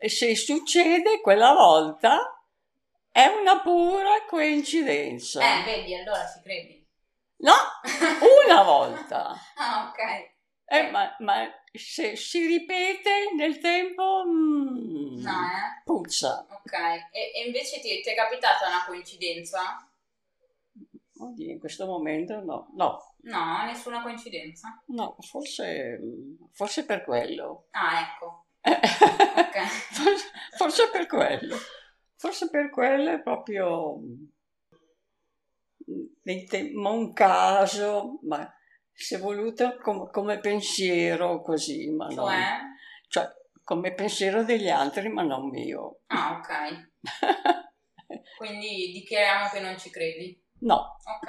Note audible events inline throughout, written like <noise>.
se succede quella volta è una pura coincidenza. Eh, vedi, allora ci credi. No, una volta. <laughs> ah, ok. Eh, ma, ma se si ripete nel tempo, mm, No, eh? puzza. Ok. E, e invece ti, ti è capitata una coincidenza? Oddio, in questo momento no, no, No, nessuna coincidenza. no, forse, forse per quello. Ah, ecco. Ok. <laughs> forse, forse per quello. Forse per quello è proprio mm, ma un caso, ma se voluto com- come pensiero così, ma non, Cioè? cioè come pensiero degli altri, ma non mio. Ah, ok. <laughs> Quindi dichiariamo che non ci credi. No, Ok,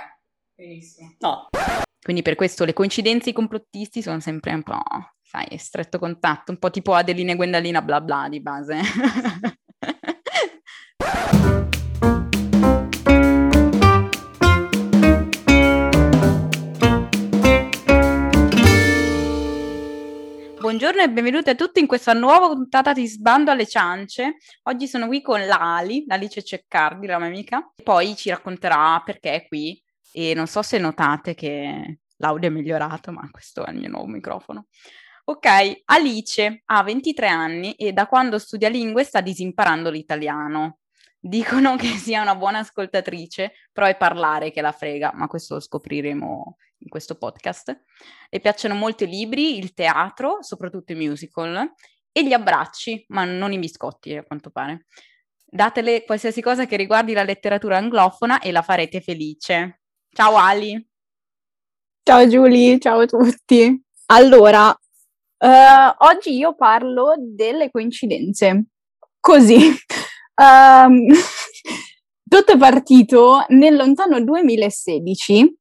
benissimo. no. Quindi per questo le coincidenze e i complottisti sono sempre un po', sai, stretto contatto, un po' tipo Adelina e Gwendalina bla bla di base. <laughs> Buongiorno e benvenuti a tutti in questa nuova puntata di Sbando alle ciance. Oggi sono qui con l'Ali, l'Alice Ceccardi, la mia amica, e poi ci racconterà perché è qui e non so se notate che l'audio è migliorato, ma questo è il mio nuovo microfono. Ok, Alice ha 23 anni e da quando studia lingue sta disimparando l'italiano. Dicono che sia una buona ascoltatrice, però è parlare che la frega, ma questo lo scopriremo in questo podcast. Le piacciono molto i libri, il teatro, soprattutto i musical, e gli abbracci, ma non i biscotti, a quanto pare. Datele qualsiasi cosa che riguardi la letteratura anglofona e la farete felice. Ciao Ali! Ciao Giulia, ciao a tutti. Allora, eh, oggi io parlo delle coincidenze. Così. <laughs> Ehm, <laughs> tutto è partito nel lontano 2016,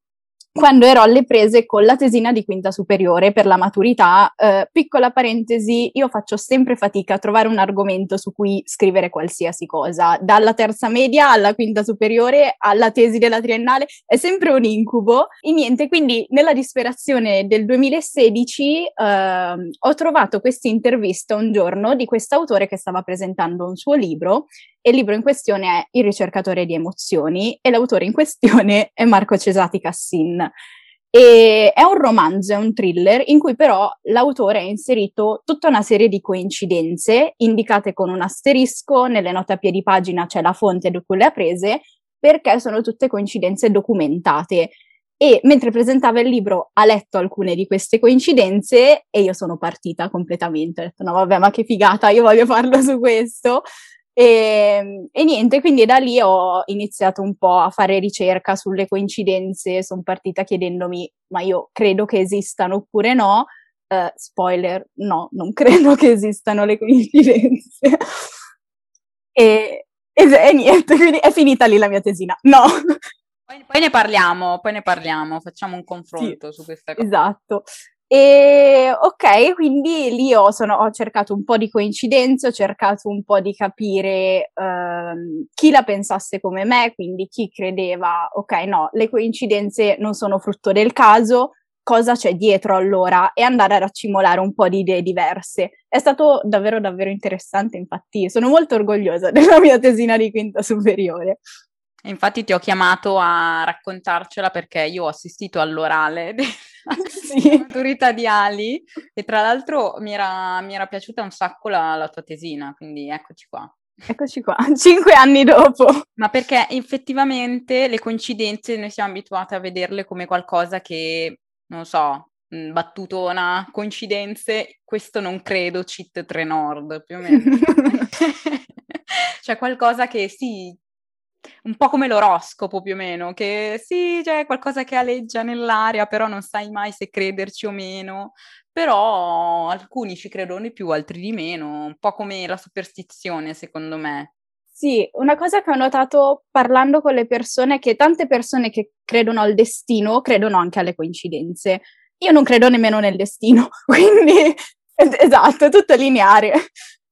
quando ero alle prese con la tesina di quinta superiore per la maturità. Eh, piccola parentesi, io faccio sempre fatica a trovare un argomento su cui scrivere qualsiasi cosa. Dalla terza media alla quinta superiore alla tesi della triennale è sempre un incubo. E niente, quindi nella disperazione del 2016 ehm, ho trovato questa intervista un giorno di quest'autore che stava presentando un suo libro il libro in questione è Il ricercatore di emozioni e l'autore in questione è Marco Cesati Cassin. E è un romanzo, è un thriller in cui però l'autore ha inserito tutta una serie di coincidenze indicate con un asterisco, nelle note a piedi pagina c'è la fonte da cui le ha prese, perché sono tutte coincidenze documentate. E mentre presentava il libro ha letto alcune di queste coincidenze e io sono partita completamente. Ho detto no vabbè ma che figata, io voglio farlo su questo. E, e, niente, quindi da lì ho iniziato un po' a fare ricerca sulle coincidenze, sono partita chiedendomi, ma io credo che esistano oppure no? Uh, spoiler, no, non <laughs> credo che esistano le coincidenze. e, e, e, niente, quindi è finita lì la mia tesina. No. Poi, poi ne parliamo, poi ne parliamo, facciamo un confronto sì, su questa cosa. Esatto. E ok, quindi lì ho, sono, ho, cercato un po' di coincidenze, ho cercato un po' di capire ehm, chi la pensasse come me, quindi chi credeva, ok, no, le coincidenze non sono frutto del caso, cosa c'è dietro allora e andare a raccimolare un po' di idee diverse. È stato davvero davvero interessante, infatti sono molto orgogliosa <laughs> della mia tesina di quinta superiore. Infatti ti ho chiamato a raccontarcela perché io ho assistito all'orale <laughs> <laughs> sì. maturità di Ali e tra l'altro mi era, mi era piaciuta un sacco la, la, tua tesina, quindi eccoci qua. Eccoci qua, <laughs> cinque anni dopo. Ma perché effettivamente le coincidenze noi siamo abituati a vederle come qualcosa che, non so, battutona, coincidenze, questo non credo, cheat 3 nord, più o meno. <laughs> cioè qualcosa che sì, un po' come l'oroscopo più o meno, che sì, c'è qualcosa che aleggia nell'aria, però non sai mai se crederci o meno. Però alcuni ci credono di più, altri di meno, un po' come la superstizione, secondo me. Sì, una cosa che ho notato parlando con le persone è che tante persone che credono al destino credono anche alle coincidenze. Io non credo nemmeno nel destino, <laughs> quindi esatto, è tutto lineare.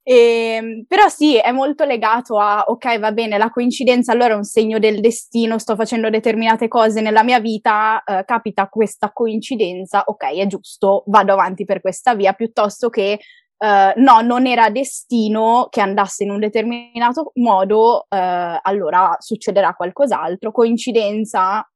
E, però sì, è molto legato a, ok, va bene, la coincidenza allora è un segno del destino, sto facendo determinate cose nella mia vita, eh, capita questa coincidenza, ok, è giusto, vado avanti per questa via, piuttosto che, Uh, no, non era destino che andasse in un determinato modo, uh, allora succederà qualcos'altro. Coincidenza,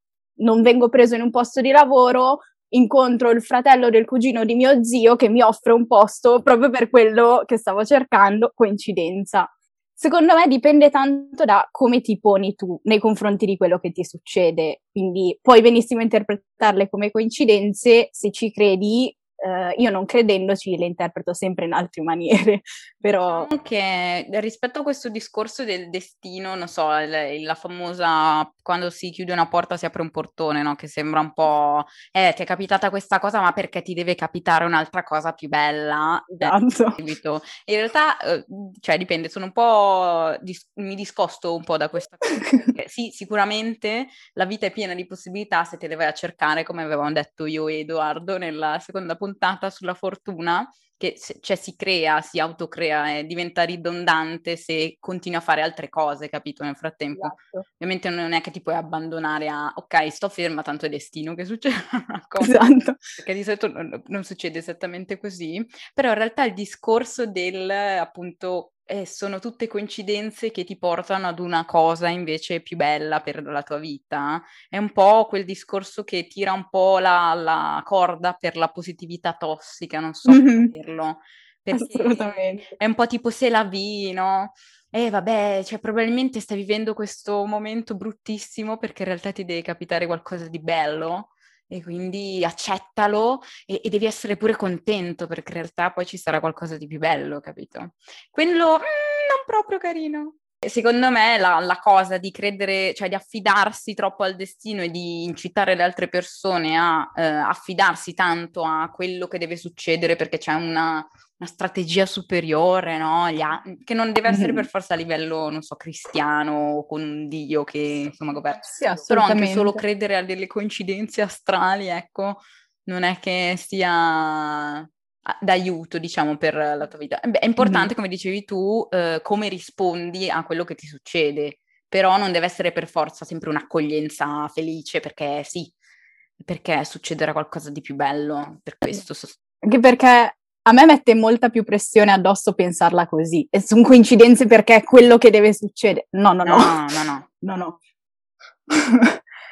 non vengo preso in un posto di lavoro, incontro il fratello del cugino di mio zio che mi offre un posto proprio per quello che stavo cercando, coincidenza. Secondo me dipende tanto da come ti poni tu nei confronti di quello che ti succede, quindi puoi benissimo interpretarle come coincidenze se ci credi Uh, io non credendoci le interpreto sempre in altre maniere, <laughs> però... Anche diciamo rispetto a questo discorso del destino, non so, la, la famosa quando si chiude una porta si apre un portone, no? Che sembra un po', eh, ti è capitata questa cosa, ma perché ti deve capitare un'altra cosa più bella? Esatto. In realtà, eh, cioè, dipende, sono un po', dis- mi discosto un po' da questa cosa. <laughs> sì, sicuramente la vita è piena di possibilità se te le vai a cercare, come avevamo detto io e Edoardo nella seconda puntata puntata sulla fortuna che cioè, si crea, si autocrea e diventa ridondante se continui a fare altre cose, capito? Nel frattempo. Esatto. Ovviamente non è che ti puoi abbandonare a ok, sto ferma, tanto è destino che succede <laughs> una cosa. Esatto. Perché di solito non, non succede esattamente così. Però in realtà il discorso del appunto eh, sono tutte coincidenze che ti portano ad una cosa invece più bella per la tua vita. È un po' quel discorso che tira un po' la, la corda per la positività tossica, non so mm-hmm. come dirlo. Assolutamente. È un po' tipo se la vi, no? Eh vabbè, cioè probabilmente stai vivendo questo momento bruttissimo perché in realtà ti deve capitare qualcosa di bello e quindi accettalo e, e, devi essere pure contento perché in realtà poi ci sarà qualcosa di più bello, capito? Quello mm, non proprio carino. Secondo me la, la, cosa di credere, cioè di affidarsi troppo al destino e di incitare le altre persone a eh, affidarsi tanto a quello che deve succedere perché c'è una, una strategia superiore, no? Ha- che non deve essere per forza a livello, non so, cristiano o con un dio che insomma governa. Sì, Però anche solo credere a delle coincidenze astrali, ecco, non è che sia d'aiuto, diciamo, per la tua vita. Beh, è importante, mm-hmm. come dicevi tu, eh, come rispondi a quello che ti succede, però non deve essere per forza sempre un'accoglienza felice, perché sì, perché succederà qualcosa di più bello, per questo. Anche perché a me mette molta più pressione addosso pensarla così. E sono coincidenze perché è quello che deve succedere. No, no, no. No, no, no. no, no.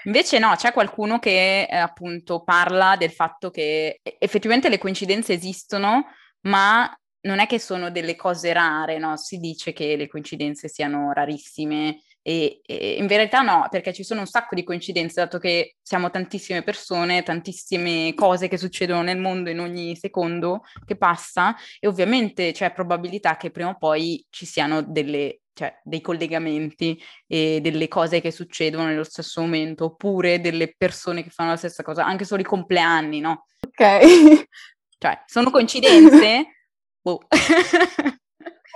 Invece no, c'è qualcuno che eh, appunto parla del fatto che effettivamente le coincidenze esistono, ma non è che sono delle cose rare, no? Si dice che le coincidenze siano rarissime e, e, in verità no, perché ci sono un sacco di coincidenze, dato che siamo tantissime persone, tantissime cose che succedono nel mondo in ogni secondo che passa e ovviamente c'è probabilità che prima o poi ci siano delle cioè dei collegamenti e delle cose che succedono nello stesso momento, oppure delle persone che fanno la stessa cosa, anche solo i compleanni, no? Ok. <laughs> Cioè, sono coincidenze? <laughs> boh. <laughs>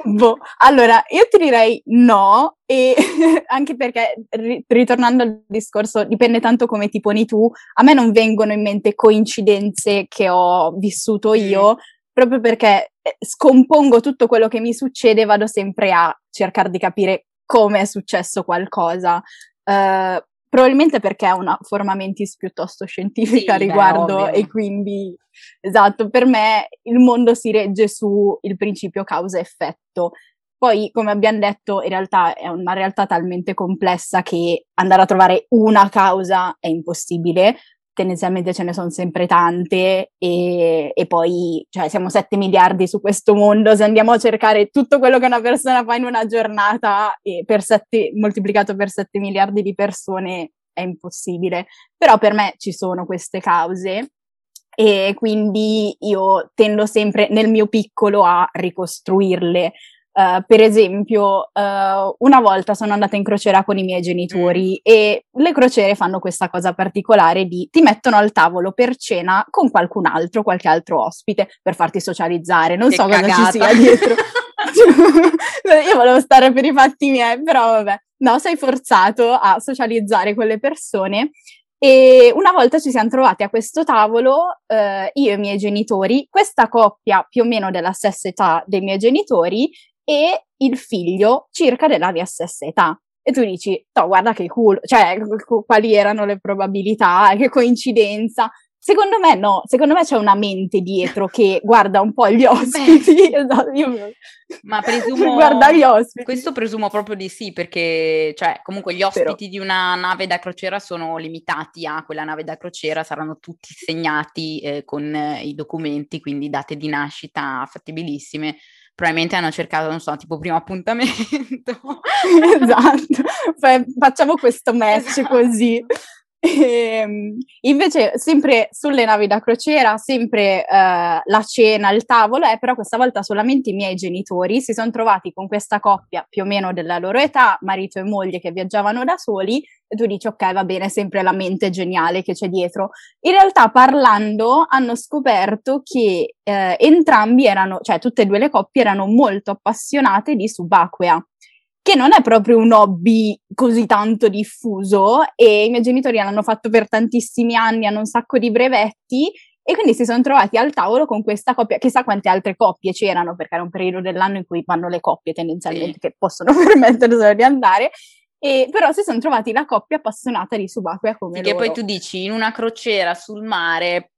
boh. Allora, io ti direi no, e <laughs> anche perché, ri- ritornando al discorso, dipende tanto come ti poni tu, a me non vengono in mente coincidenze che ho vissuto io, proprio perché eh, scompongo tutto quello che mi succede, vado sempre a cercare di capire come è successo qualcosa. Uh, probabilmente perché è una forma mentis piuttosto scientifica sì, riguardo beh, e quindi esatto, per me il mondo si regge sul principio causa-effetto. Poi, come abbiamo detto, in realtà è una realtà talmente complessa che andare a trovare una causa è impossibile, tendenzialmente ce ne sono sempre tante e, e, poi cioè, siamo 7 miliardi su questo mondo, se andiamo a cercare tutto quello che una persona fa in una giornata per 7, moltiplicato per 7 miliardi di persone è impossibile, però per me ci sono queste cause e quindi io tendo sempre nel mio piccolo a ricostruirle Uh, per esempio, uh, una volta sono andata in crociera con i miei genitori mm. e le crociere fanno questa cosa particolare di ti mettono al tavolo per cena con qualcun altro, qualche altro ospite, per farti socializzare. Non che so cagata. cosa ci sia dietro. <laughs> <laughs> Io volevo stare per i fatti miei, però vabbè. No, sei forzato a socializzare con le persone e una volta ci siamo trovati a questo tavolo, eh, io e i miei genitori, questa coppia più o meno della stessa età dei miei genitori e il figlio circa della mia stessa età. E tu dici, no, guarda che culo, cioè, quali erano le probabilità, che coincidenza. Secondo me no, secondo me c'è una mente dietro che <laughs> guarda un po' gli ospiti. <laughs> esatto. Ma presumo... <laughs> guarda gli ospiti. Questo presumo proprio di sì, perché cioè, comunque gli ospiti Però... di una nave da crociera sono limitati a quella nave da crociera, saranno tutti segnati eh, con eh, i documenti, quindi date di nascita fattibilissime probabilmente hanno cercato, non so, tipo primo appuntamento. <laughs> esatto, facciamo questo match esatto. così. E, ehm, invece, sempre sulle navi da crociera, sempre uh, la cena, il tavolo, è però questa volta solamente i miei genitori si sono trovati con questa coppia più o meno della loro età, marito e moglie che viaggiavano da soli, e tu dici ok, va bene, sempre la mente geniale che c'è dietro. In realtà, parlando, hanno scoperto che eh, entrambi erano, cioè tutte e due le coppie erano molto appassionate di subacquea che non è proprio un hobby così tanto diffuso e i miei genitori l'hanno fatto per tantissimi anni, hanno un sacco di brevetti e quindi si sono trovati al tavolo con questa coppia, chissà quante altre coppie c'erano perché era un periodo dell'anno in cui vanno le coppie tendenzialmente che possono <laughs> permetterselo di andare e, però si sono trovati la coppia appassionata di subacquea come sì, loro. Che poi tu dici in una crociera sul mare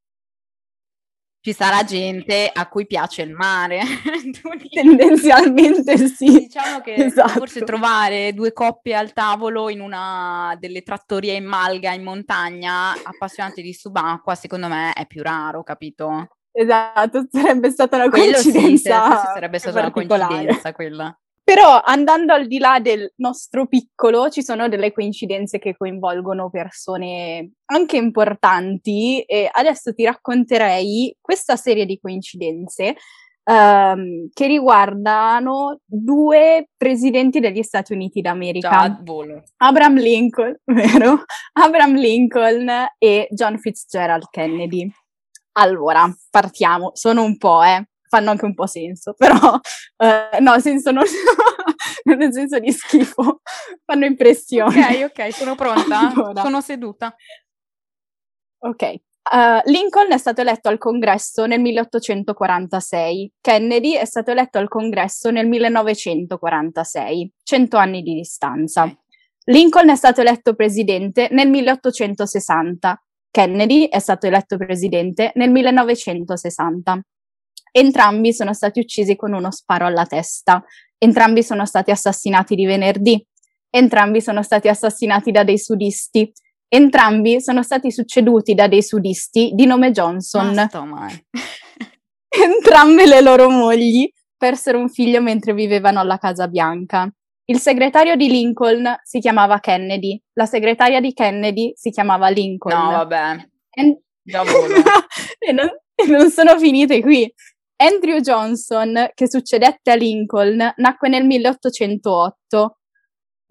ci sarà gente a cui piace il mare. <laughs> Tendenzialmente <laughs> sì. Diciamo che esatto. forse trovare due coppie al tavolo in una delle trattorie in malga in montagna, appassionati di subacquea, secondo me è più raro, capito? Esatto, sarebbe stata una Quello coincidenza. Sì, sarebbe stata una coincidenza quella. Però andando al di là del nostro piccolo, ci sono delle coincidenze che coinvolgono persone anche importanti e adesso ti racconterei questa serie di coincidenze um, che riguardano due presidenti degli Stati Uniti d'America. Già. Abraham Lincoln, <laughs> vero? Abraham Lincoln e John Fitzgerald Kennedy. Allora, partiamo, sono un po', eh fanno anche un po' senso, però <laughs> eh, no, senso non, <laughs> nel senso di schifo, <laughs> fanno impressione. Ok, ok, sono pronta, allora. sono seduta. Ok, Uh, Lincoln è stato eletto al congresso nel 1846, Kennedy è stato eletto al congresso nel 1946, cento anni di distanza. Lincoln è stato eletto presidente nel 1860, Kennedy è stato eletto presidente nel 1960. Entrambi sono stati uccisi con uno sparo alla testa. Entrambi sono stati assassinati di venerdì. Entrambi sono stati assassinati da dei sudisti. Entrambi sono stati succeduti da dei sudisti di nome Johnson. <laughs> Entrambe le loro mogli persero un figlio mentre vivevano alla Casa Bianca. Il segretario di Lincoln si chiamava Kennedy, la segretaria di Kennedy si chiamava Lincoln. No, vabbè. E... <laughs> E, non, e non sono finite qui. Andrew Johnson, che succedette a Lincoln, nacque nel 1808.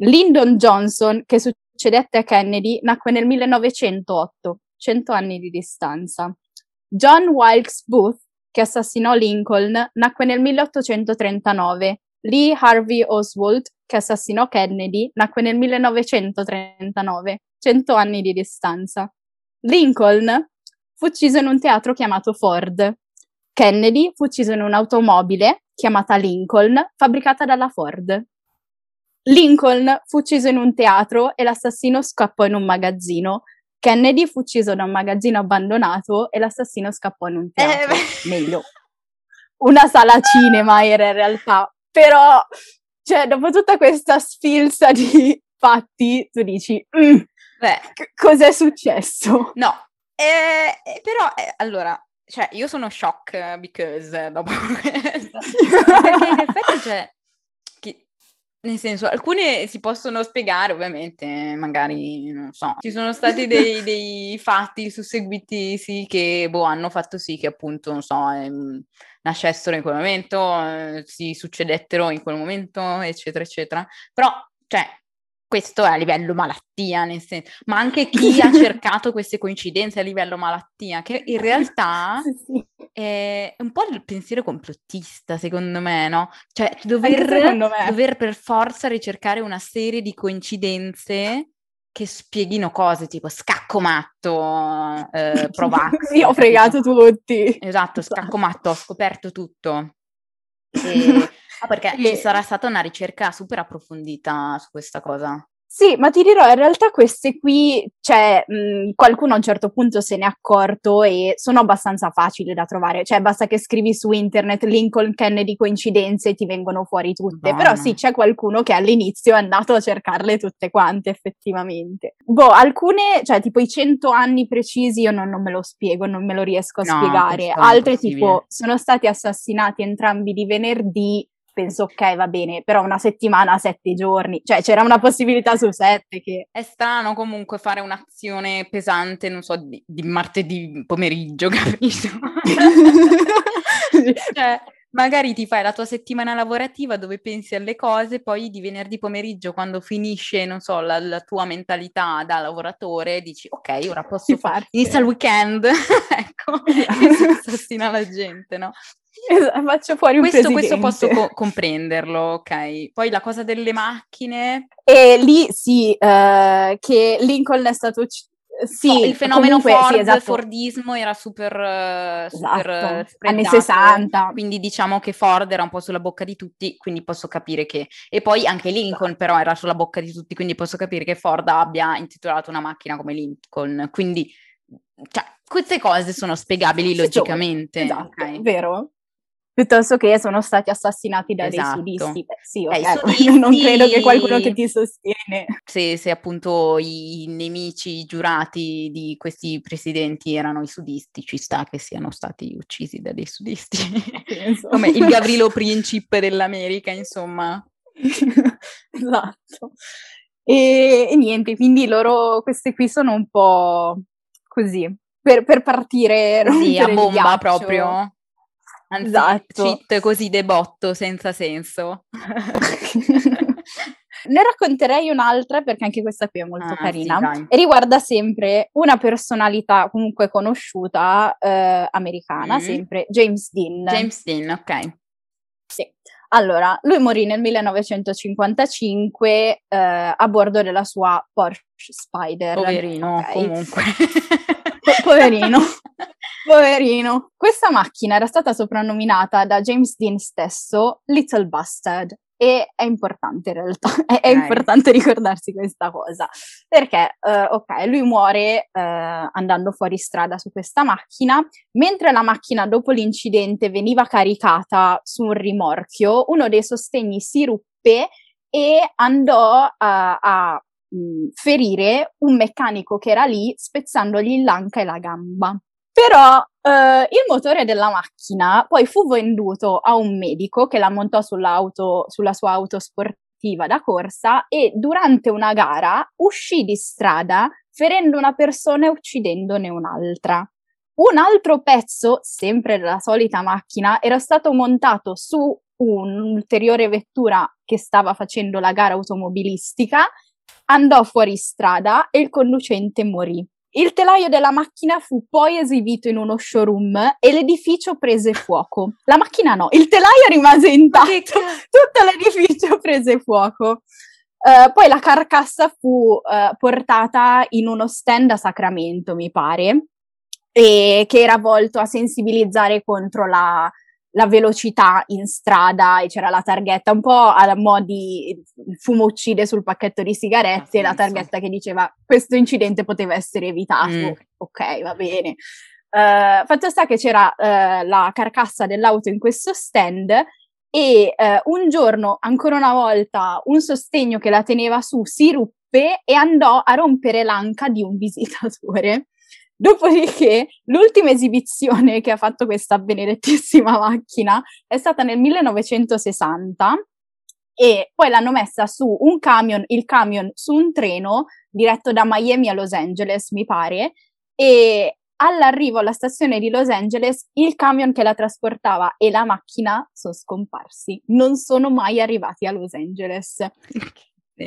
Lyndon Johnson, che succedette a Kennedy, nacque nel 1908, cento anni di distanza. John Wilkes Booth, che assassinò Lincoln, nacque nel 1839. Lee Harvey Oswald, che assassinò Kennedy, nacque nel 1939, cento anni di distanza. Lincoln fu ucciso in un teatro chiamato Ford. Kennedy fu ucciso in un'automobile chiamata Lincoln, fabbricata dalla Ford. Lincoln fu ucciso in un teatro e l'assassino scappò in un magazzino. Kennedy fu ucciso da un magazzino abbandonato e l'assassino scappò in un teatro. Eh, Meglio. Una sala cinema era in realtà. Però, cioè, dopo tutta questa sfilza di fatti, tu dici, mm, Beh, c- cos'è successo? No, eh, eh però, eh, allora, cioè, io sono shock because dopo <laughs> questo. <laughs> Perché in effetti, cioè, chi, nel senso, alcune si possono spiegare, ovviamente, magari, non so, ci sono stati dei, <laughs> dei fatti susseguitisi che, boh, hanno fatto sì che appunto, non so, ehm, nascessero in quel momento, eh, si succedettero in quel momento, eccetera, eccetera. Però, cioè, questo è a livello malattia, nel senso, ma anche chi ha <laughs> cercato queste coincidenze a livello malattia, che in <laughs> realtà è un po' il pensiero complottista, secondo me, no? Cioè, dover, dover per forza ricercare una serie di coincidenze che spieghino cose tipo scacco matto, eh, <laughs> provax. Io ho fregato tutti. Esatto, scacco matto, ho scoperto tutto. E Ah, perché e... ci sarà stata una ricerca super approfondita su questa cosa. Sì, ma ti dirò, in realtà queste qui, cioè, mh, qualcuno a un certo punto se n'è accorto e sono abbastanza facili da trovare, cioè basta che scrivi su internet Lincoln Kennedy coincidenze e ti vengono fuori tutte, Buono. però sì, c'è qualcuno che all'inizio è andato a cercarle tutte quante effettivamente. Boh, alcune, cioè tipo i 100 anni precisi io non, non me lo spiego, non me lo riesco a No, spiegare, altre tipo sono stati assassinati entrambi di venerdì, penso ok va bene, però una settimana, sette giorni, cioè c'era una possibilità su sette che... È strano comunque fare un'azione pesante, non so, di, di martedì pomeriggio, <laughs> capito? <laughs> cioè, magari ti fai la tua settimana lavorativa dove pensi alle cose, poi di venerdì pomeriggio, quando finisce, non so, la, la tua mentalità da lavoratore, dici, ok, ora posso fare... Inizia il weekend, <laughs> ecco, e si assassina la gente, no? Esatto, faccio fuori un Questo, questo posso co- comprenderlo, ok. Poi la cosa delle macchine, E lì sì, eh, che Lincoln è stato ucciso. Sì, No, il fenomeno comunque, Ford, sì, esatto. Fordismo era super, eh, super eh, Esatto, anni spreadato, 60. quindi diciamo che Ford era un po' sulla bocca di tutti, quindi posso capire che... E poi anche Lincoln però era sulla bocca di tutti, quindi posso capire che Ford abbia intitolato una macchina come Lincoln, quindi... Cioè, queste cose sono spiegabili logicamente, Esatto, ok? vero? Piuttosto che sono stati assassinati da Esatto. dei sudisti. Sì, Eh, i ok, <laughs> sudisti- non credo che qualcuno che ti sostiene. Se, se appunto i nemici giurati di questi presidenti erano i sudisti, ci sta che siano stati uccisi da dei sudisti. <laughs> Come il Gavrilo Principe dell'America, insomma. <laughs> esatto. E, e niente, quindi loro, queste qui sono un po' così, per, per partire, Così a bomba proprio. Anzi, Esatto. cheat così de botto, senza senso. <laughs> Ne racconterei un'altra perché anche questa qui è molto Ah, carina sì, e riguarda sempre una personalità comunque conosciuta eh, americana, Mm. sempre James Dean. James Dean, ok. Sì. Allora, lui morì nel 1955 eh, a bordo della sua Porsche Spider. Poverino, Ok. comunque. Po- poverino. <laughs> Poverino. Questa macchina era stata soprannominata da James Dean stesso Little Bastard. E è importante in realtà, <laughs> è, è importante ricordarsi questa cosa, perché, eh, ok, lui muore eh, andando fuori strada su questa macchina, mentre la macchina dopo l'incidente veniva caricata su un rimorchio, uno dei sostegni si ruppe e andò a, a, ferire un meccanico che era lì, spezzandogli l'anca e la gamba. Però eh, il motore della macchina poi fu venduto a un medico che la montò sulla sua auto sportiva da corsa e durante una gara uscì di strada ferendo una persona e uccidendone un'altra. Un altro pezzo, sempre della solita macchina, era stato montato su un'ulteriore vettura che stava facendo la gara automobilistica, andò fuori strada e il conducente morì. Il telaio della macchina fu poi esibito in uno showroom e l'edificio prese fuoco. La macchina no, il telaio rimase intatto, <laughs> tutto l'edificio prese fuoco. Eh, poi la carcassa fu eh, portata in uno stand a Sacramento, mi pare, e che era volto a sensibilizzare contro la, la velocità in strada e c'era la targhetta un po' alla modi il fumo uccide sul pacchetto di sigarette e la targhetta che diceva questo incidente poteva essere evitato. Mm. Ok, va bene. Eh, fatto sta che c'era eh, la carcassa dell'auto in questo stand e eh, un giorno, ancora una volta, un sostegno che la teneva su si ruppe e andò a rompere l'anca di un <laughs> visitatore. Dopodiché, l'ultima esibizione che ha fatto questa benedettissima macchina è stata nel 1960 e poi l'hanno messa su un camion, il camion su un treno diretto da Miami a Los Angeles, mi pare, e all'arrivo alla stazione di Los Angeles il camion che la trasportava e la macchina sono scomparsi, non sono mai arrivati a Los Angeles.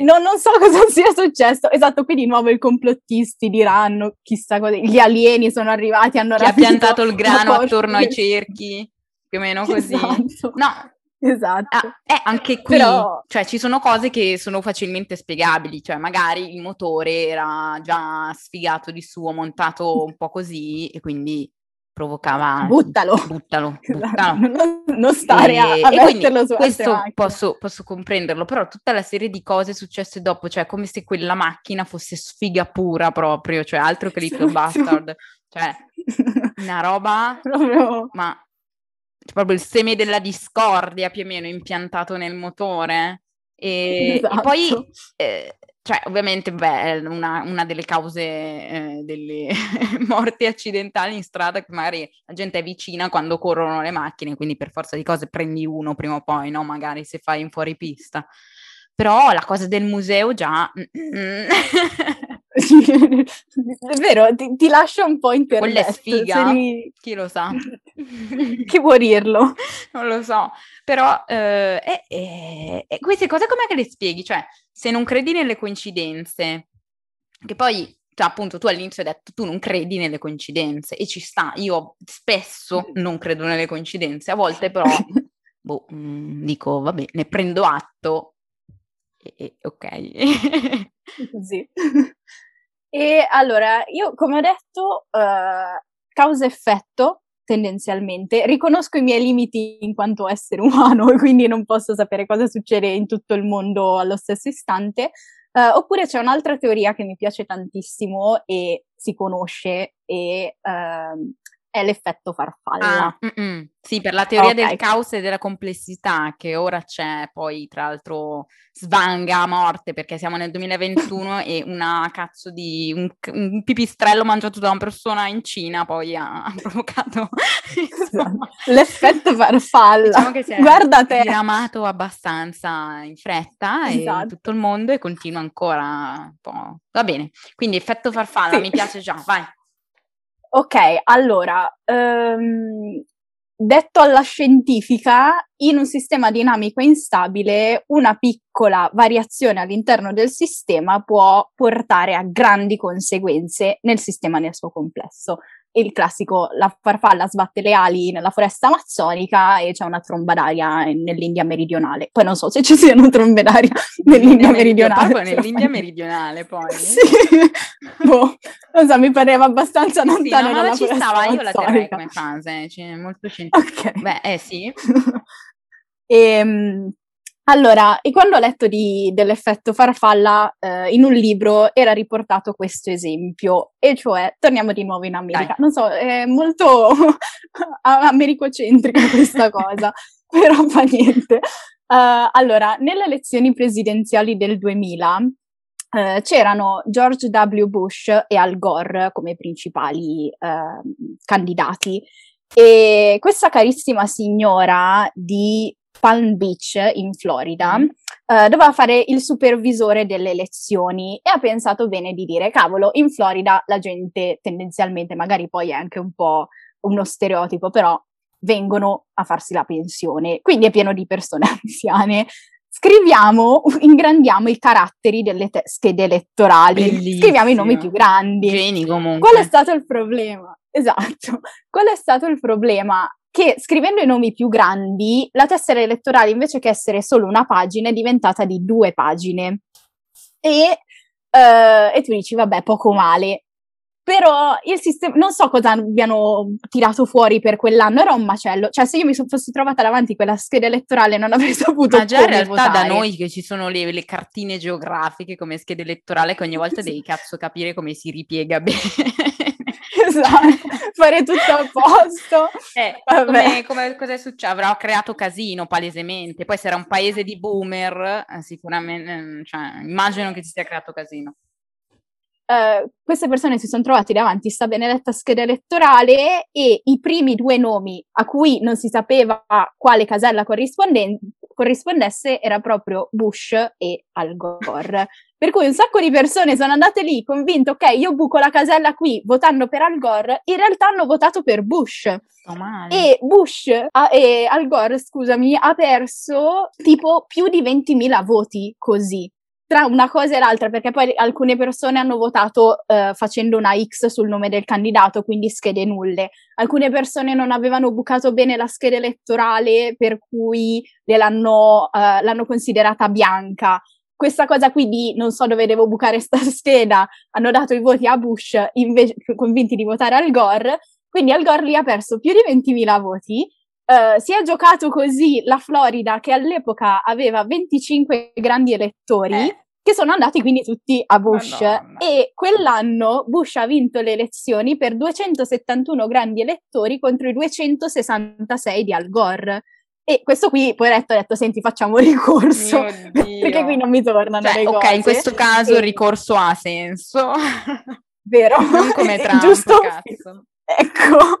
Non, non so <laughs> cosa sia successo. Esatto, qui di nuovo i complottisti diranno chissà cosa. Gli alieni sono arrivati, hanno Chi ha rapito piantato il <laughs> grano attorno ai cerchi, più o meno così. Esatto. No, Esatto. Ah, eh, anche qui, Però- cioè ci sono cose che sono facilmente spiegabili, cioè magari il motore era già sfigato di suo, montato un po' così e quindi provocava... Buttalo. Buttalo, <laughs> Esatto, buttalo. Non, non stare a, E- a e quindi metterlo su questo posso, posso comprenderlo, però tutta la serie di cose successe dopo, cioè come se quella macchina fosse sfiga pura proprio, cioè altro che Little Esatto. Bastard, cioè <laughs> una roba, Proprio... ma c'è proprio il seme della discordia più o meno impiantato nel motore. E, e poi, Esatto. eh, cioè, ovviamente, beh, una, una delle cause eh, delle <laughs> morti accidentali in strada che magari la gente è vicina quando corrono le macchine, quindi per forza di cose prendi uno prima o poi, no? Magari se fai in fuoripista. Però la cosa del museo già... È <laughs> vero, ti, ti lascia un po' Quella è sfiga? lì- Chi lo sa? <laughs> Chi può dirlo? non lo so, però eh, e- e- e queste cose com'è che le spieghi? Cioè, se non credi nelle coincidenze, che poi, cioè, appunto, tu all'inizio hai detto tu non credi nelle coincidenze e ci sta, io spesso non credo nelle coincidenze, a volte però, <laughs> boh, mm, dico, vabbè, ne prendo atto e, e- ok. <laughs> Così. E allora, io come ho detto, eh, causa-effetto tendenzialmente, riconosco i miei limiti in quanto essere umano <laughs> e quindi non posso sapere cosa succede in tutto il mondo allo stesso istante. Eh, oppure c'è un'altra teoria che mi piace tantissimo e si conosce e ehm, è l'effetto farfalla. Ah. Sì, per la teoria del Ok. caos e della complessità che ora c'è, poi tra l'altro svanga a morte perché siamo nel 2021 <laughs> e una cazzo di un, un pipistrello mangiato da una persona in Cina poi ha, ha <laughs> provocato insomma, L'effetto farfalla. diciamo che si è Guarda te. diramato abbastanza in fretta e in Esatto. tutto il mondo e continua ancora un po'. Va bene, quindi effetto farfalla, Sì. mi piace già, vai. Ok, allora, ehm, detto alla scientifica, in un sistema dinamico instabile, una piccola variazione all'interno del sistema può portare a grandi conseguenze nel sistema nel suo complesso. Il classico, la farfalla sbatte le ali nella foresta amazzonica e c'è una tromba d'aria nell'India meridionale. Poi non so se ci siano trombe d'aria nell'India meridionale. Proprio nell'India <laughs> meridionale poi. Sì, boh, non so, mi pareva abbastanza Sì, lontano no, ma ci stava, io la terrei come fase, cioè, molto <laughs> scientifica. Ok. Beh, eh sì. Ehm, allora, e quando ho letto di- dell'effetto farfalla, eh, in un libro era riportato questo esempio, e cioè, torniamo di nuovo in America. Dai. Non so, è molto <laughs> americocentrica questa <laughs> cosa, però fa niente. Eh, allora, nelle elezioni presidenziali del 2000 eh, c'erano George W. Bush e Al Gore come principali ehm, candidati e questa carissima signora di Palm Beach in Florida Mm. eh, doveva fare il supervisore delle elezioni e ha pensato bene di dire, cavolo, in Florida la gente tendenzialmente, magari poi è anche un po' uno stereotipo, però vengono a farsi la pensione, quindi è pieno di persone <laughs> anziane. Scriviamo, ingrandiamo i caratteri delle schede elettorali, Bellissimo. scriviamo i nomi più grandi. Geni comunque. Qual è stato il problema? Esatto. Qual è stato il problema? Che scrivendo i nomi più grandi, la tessera elettorale invece che essere solo una pagina è diventata di due pagine. E, eh, e tu dici, vabbè, poco male. Però il sistema, non so cosa abbiano tirato fuori per quell'anno, era un macello. Cioè, se io mi so- fossi trovata davanti quella scheda elettorale non avrei <laughs> saputo Ma già in realtà da votare. noi che ci sono le, le cartine geografiche come scheda elettorale che ogni <laughs> volta devi cazzo capire come si ripiega bene. Esatto, <laughs> fare tutto a posto. Eh, come, come cosa è successo? Avrà creato casino palesemente. Poi se era un paese di boomer, eh, sicuramente, eh, cioè, immagino che si sia creato casino. eh, queste persone si sono trovate davanti a sta benedetta scheda elettorale e i primi due nomi a cui non si sapeva quale casella corrisponden- corrispondesse era proprio Bush e Al Gore. Per cui un sacco di persone sono andate lì convinte, ok, io buco la casella qui votando per Al Gore, in realtà hanno votato per Bush. Male. E Bush, ha- e Al Gore, scusami, ha perso tipo più di 20.000 voti così, tra una cosa e l'altra, perché poi alcune persone hanno votato eh, facendo una X sul nome del candidato, quindi schede nulle. Alcune persone non avevano bucato bene la scheda elettorale, per cui gliel'hanno, eh, l'hanno considerata bianca. Questa cosa qui di non so dove devo bucare sta <laughs> scheda, hanno dato i voti a Bush invece convinti di votare Al Gore. Quindi Al Gore lì ha perso più di 20.000 voti. Uh, si è giocato così la Florida, che all'epoca aveva 25 grandi elettori, eh. che sono andati quindi tutti a Bush. Madonna. E quell'anno Bush ha vinto le elezioni per 271 grandi elettori contro i 266 di Al Gore. E questo qui, poveretto, ha detto, senti, facciamo ricorso, <laughs> perché qui non mi tornano cioè. Ok, in questo caso e... il ricorso ha senso. Vero? <laughs> Non come <laughs> Trump, giusto? cazzo. Ecco,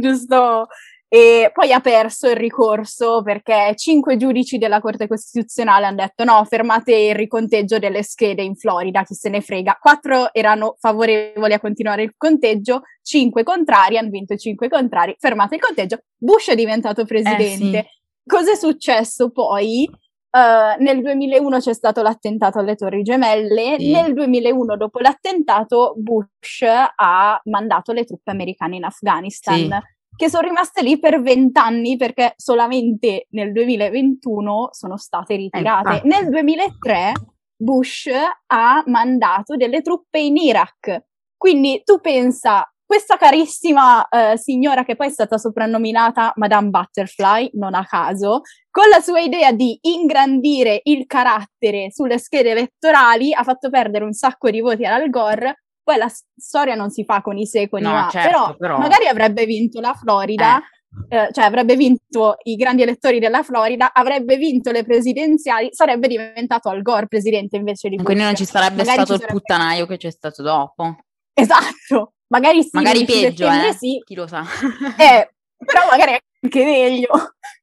giusto e poi ha perso il ricorso perché cinque giudici della Corte Costituzionale hanno detto no, fermate il riconteggio delle schede in Florida, chi se ne frega. Quattro erano favorevoli a continuare il conteggio, cinque contrari, hanno vinto cinque contrari, fermate il conteggio, Bush è diventato presidente. Eh, sì. Cosa è successo poi? Uh, nel 2001 c'è stato l'attentato alle Torri Gemelle, sì. nel 2001 dopo l'attentato Bush ha mandato le truppe americane in Afghanistan. Sì che sono rimaste lì per vent'anni perché solamente nel 2021 sono state ritirate. Eh, nel 2003 Bush ha mandato delle truppe in Iraq. Quindi tu pensa, questa carissima uh, signora che poi è stata soprannominata Madame Butterfly, non a caso, con la sua idea di ingrandire il carattere sulle schede elettorali ha fatto perdere un sacco di voti all'Al Gore poi la storia non si fa con i secoli, no, ma certo, però, però, magari avrebbe vinto la Florida, eh. Eh, cioè avrebbe vinto i grandi elettori della Florida, avrebbe vinto le presidenziali, sarebbe diventato Al Gore presidente invece di Bush. Quindi non ci sarebbe magari stato ci sarebbe... il puttanaio che c'è stato dopo. Esatto, magari sì. Magari peggio, eh? Sì. Chi lo sa. eh, però magari anche meglio.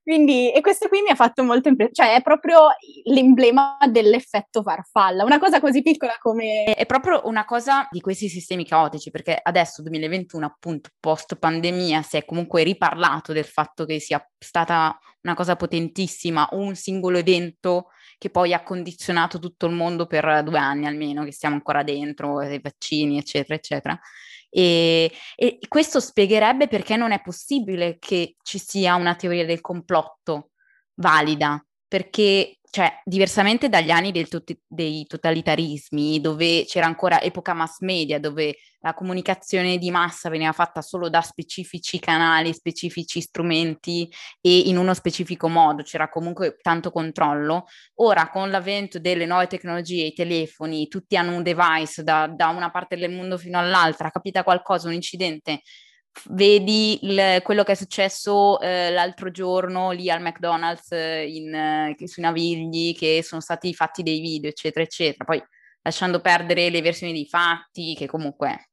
Quindi, e questo qui mi ha fatto molto impressione, cioè è proprio l'emblema dell'effetto farfalla, una cosa così piccola come... È proprio una cosa di questi sistemi caotici, perché adesso 2021, appunto, post pandemia, si è comunque riparlato del fatto che sia stata una cosa potentissima, un singolo evento che poi ha condizionato tutto il mondo per due anni almeno, che stiamo ancora dentro, i vaccini, eccetera, eccetera. E, e, questo spiegherebbe perché non è possibile che ci sia una teoria del complotto valida, perché cioè, diversamente dagli anni tot- dei totalitarismi, dove c'era ancora epoca mass media, dove la comunicazione di massa veniva fatta solo da specifici canali, specifici strumenti e in uno specifico modo, c'era comunque tanto controllo. Ora, con l'avvento delle nuove tecnologie, i telefoni, tutti hanno un device da, da una parte del mondo fino all'altra, capita qualcosa, un incidente, vedi il, quello che è successo eh, l'altro giorno lì al McDonald's eh, in, eh, sui Navigli, che sono stati fatti dei video, eccetera, eccetera. Poi lasciando perdere le versioni dei fatti, che comunque,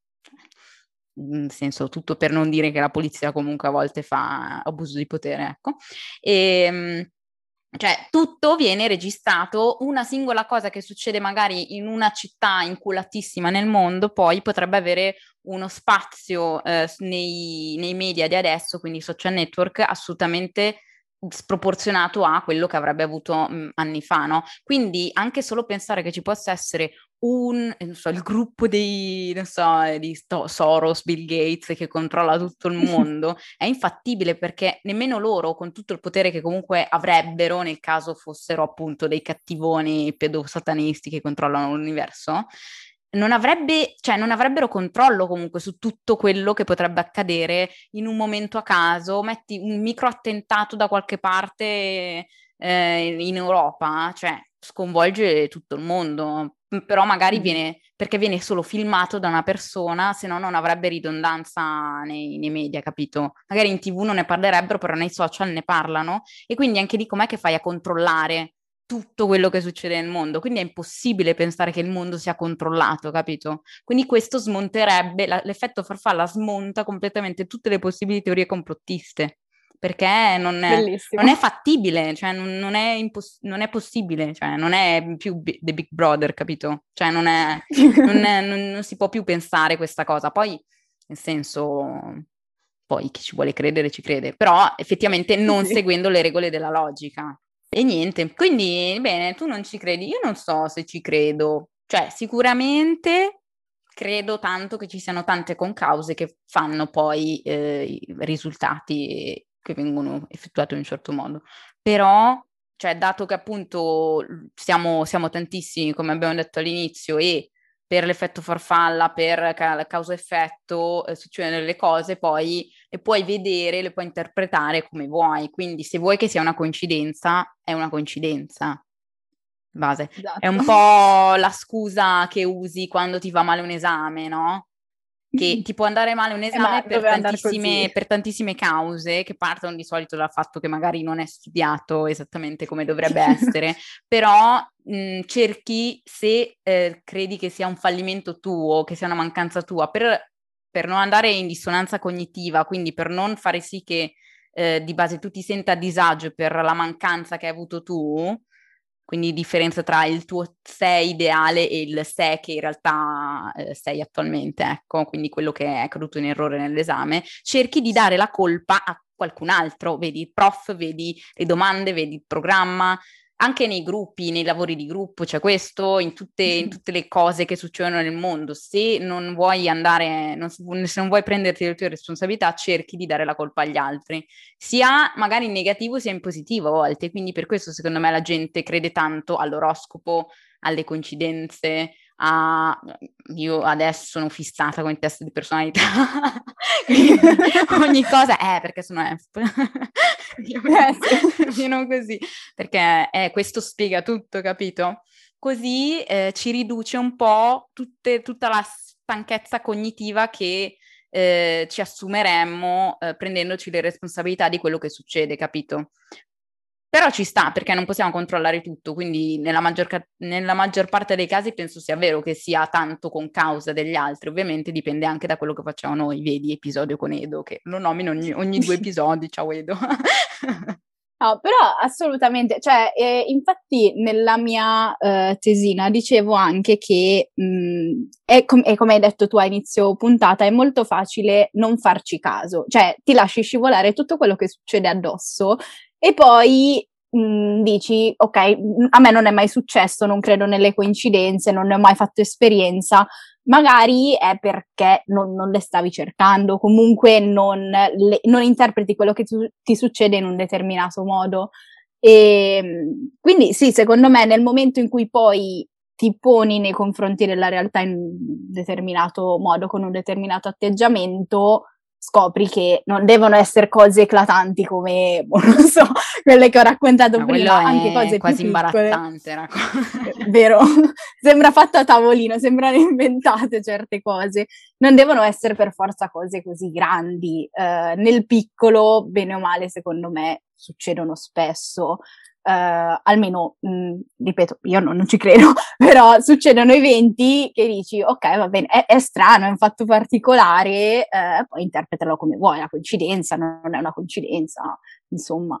nel senso, tutto per non dire che la polizia comunque a volte fa abuso di potere, ecco. E, ehm, cioè, tutto viene registrato, una singola cosa che succede magari in una città inculatissima nel mondo, poi potrebbe avere uno spazio eh, nei, nei, media di adesso, quindi social network, assolutamente sproporzionato a quello che avrebbe avuto mh, mm, anni fa, no? Quindi anche solo pensare che ci possa essere un, non so, il gruppo dei, non so, di Soros, Bill Gates che controlla tutto il <laughs> mondo è infattibile perché nemmeno loro, con tutto il potere che comunque avrebbero nel caso fossero appunto dei cattivoni pedosatanisti che controllano l'universo, non, avrebbe, cioè, non avrebbero controllo comunque su tutto quello che potrebbe accadere in un momento a caso, metti un micro attentato da qualche parte eh, in Europa, cioè sconvolge tutto il mondo, però magari mm. viene, perché viene solo filmato da una persona, se no non avrebbe ridondanza nei, nei, media, capito? Magari in tv non ne parlerebbero, però nei social ne parlano, e quindi anche lì com'è che fai a controllare tutto quello che succede nel mondo, quindi è impossibile pensare che il mondo sia controllato, capito? Quindi questo smonterebbe, la, l'effetto farfalla smonta completamente tutte le possibili teorie complottiste, perché non è, non è fattibile, cioè non, non, è impos- non, è possibile, cioè non è più B- The Big Brother, capito? Cioè non, è, è, <laughs> non si può più pensare questa cosa, poi nel senso... Poi chi ci vuole credere ci crede, però effettivamente non sì. seguendo le regole della logica. E niente, quindi bene, tu non ci credi, io non so se ci credo, cioè sicuramente credo tanto che ci siano tante concause che fanno poi eh, i risultati che vengono effettuati in un certo modo, però cioè dato che appunto siamo, siamo tantissimi come abbiamo detto all'inizio e per l'effetto farfalla, per ca- causa-effetto, eh, succedono delle cose, poi le puoi vedere, le puoi interpretare come vuoi. Quindi se vuoi che sia una coincidenza, è una coincidenza. Base. Esatto. È un po' <laughs> la scusa che usi quando ti va male un esame, no? Che ti può andare male un Eh, esame ma per, tantissime, per tantissime cause che partono di solito dal fatto che magari non è studiato esattamente come dovrebbe essere, <laughs> però mh, cerchi se eh, credi che sia un fallimento tuo, che sia una mancanza tua, per, per non andare in dissonanza cognitiva, quindi per non fare sì che eh, di base tu ti senta a disagio per la mancanza che hai avuto tu, quindi differenza tra il tuo sé ideale e il sé che in realtà eh, sei attualmente, ecco, quindi quello che è caduto in errore nell'esame, cerchi di dare la colpa a qualcun altro, vedi il prof, vedi le domande, vedi il programma, anche nei gruppi, nei lavori di gruppo, c'è questo, in tutte, in tutte le cose che succedono nel mondo, se non vuoi andare, non, se non vuoi prenderti le tue responsabilità, cerchi di dare la colpa agli altri, sia magari in negativo sia in positivo a volte, quindi per questo secondo me la gente crede tanto all'oroscopo, alle coincidenze, a... io adesso sono fissata con i test di personalità, <laughs> quindi <laughs> ogni cosa è perché sono F. Eh, <laughs> così, perché eh, questo spiega tutto, capito? Così eh, ci riduce un po' tutte- tutta la stanchezza cognitiva che eh, ci assumeremmo eh, prendendoci le responsabilità di quello che succede, capito? Però ci sta perché non possiamo controllare tutto, quindi nella maggior, nella maggior parte dei casi penso sia vero che sia tanto con causa degli altri, ovviamente dipende anche da quello che facciamo noi, vedi episodio con Edo, che lo nomino ogni, ogni due episodi, ciao Edo. <laughs> No, però assolutamente, cioè, eh, infatti nella mia eh, tesina dicevo anche che, mh, è, com- è come hai detto tu a inizio puntata, è molto facile non farci caso, cioè ti lasci scivolare tutto quello che succede addosso e poi mh, dici, ok, a me non è mai successo, non credo nelle coincidenze, non ne ho mai fatto esperienza, magari è perché non, non le stavi cercando, comunque non, le- non interpreti quello che tu- ti succede in un determinato modo. E mh, quindi sì, secondo me nel momento in cui poi ti poni nei confronti della realtà in un determinato modo, con un determinato atteggiamento, scopri che non devono essere cose eclatanti come, <laughs> boh, non so, quelle che ho raccontato Ma prima, anche è cose quasi imbarazzante, racco- Vero, <laughs> sembra fatto a tavolino, sembrano <laughs> inventate certe cose. Non devono essere per forza cose così grandi. Eh, nel piccolo, bene o male, secondo me, succedono spesso. Eh, almeno, mh, ripeto, io non, non ci credo, <laughs> però succedono eventi che dici, ok, va bene, è, è strano, è un fatto particolare, eh, poi interpretalo come vuoi, la coincidenza non è una coincidenza, insomma.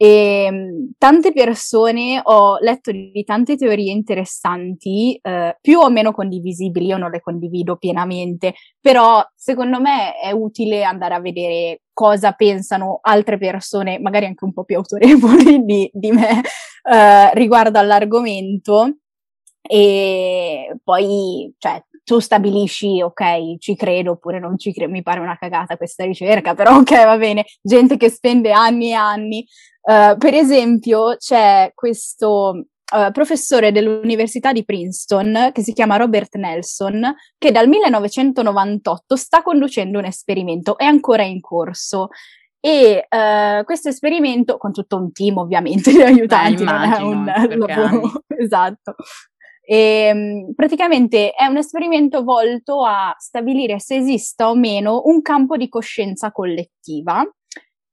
E mh, tante persone ho letto di tante teorie interessanti, eh, più o meno condivisibili, io non le condivido pienamente, però secondo me è utile andare a vedere cosa pensano altre persone, magari anche un po' più autorevoli di, di me, eh, riguardo all'argomento. E poi, cioè, tu stabilisci, ok, ci credo oppure non ci credo, mi pare una cagata questa ricerca, però ok, va bene, gente che spende anni e anni. Uh, per esempio, c'è questo uh, professore dell'Università di Princeton che si chiama Robert Nelson, che dal 1998 sta conducendo un esperimento, è ancora in corso. E uh, questo esperimento, con tutto un team ovviamente di aiutanti, Beh, non è immagino, un lavoro <laughs> esatto. E, mh, praticamente è un esperimento volto a stabilire se esista o meno un campo di coscienza collettiva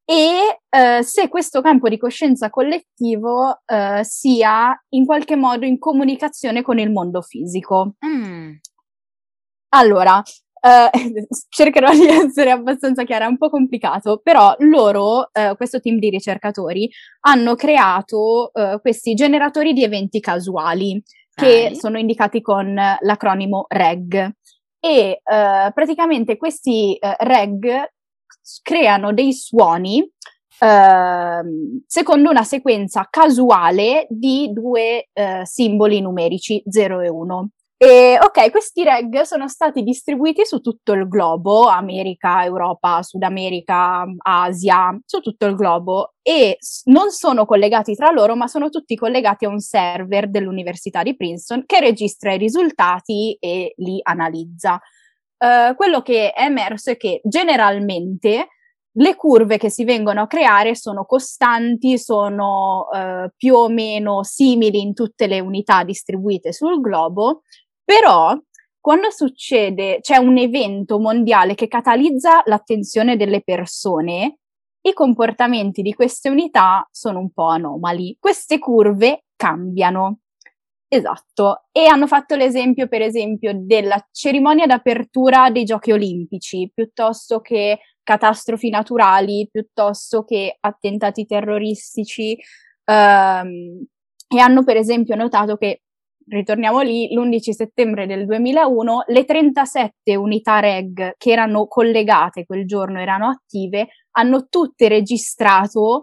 e eh, se questo campo di coscienza collettivo eh, sia in qualche modo in comunicazione con il mondo fisico. Mm. Allora, eh, <laughs> cercherò di essere abbastanza chiara, è un po' complicato, però loro, eh, questo team di ricercatori, hanno creato eh, questi generatori di eventi casuali che sono indicati con l'acronimo REG. E eh, praticamente questi eh, REG creano dei suoni ehm, secondo una sequenza casuale di due eh, simboli numerici 0 e 1. E, ok, questi reg sono stati distribuiti su tutto il globo, America, Europa, Sud America, Asia, su tutto il globo e non sono collegati tra loro, ma sono tutti collegati a un server dell'Università di Princeton che registra i risultati e li analizza. Uh, quello che è emerso è che generalmente le curve che si vengono a creare sono costanti, sono uh, più o meno simili in tutte le unità distribuite sul globo però quando succede, c'è un evento mondiale che catalizza l'attenzione delle persone, i comportamenti di queste unità sono un po' anomali. Queste curve cambiano. Esatto. E hanno fatto l'esempio, per esempio, della cerimonia d'apertura dei giochi olimpici, piuttosto che catastrofi naturali, piuttosto che attentati terroristici. Um, e hanno, per esempio, notato che ritorniamo lì, l'11 settembre del 2001, le 37 unità reg che erano collegate quel giorno, erano attive, hanno tutte registrato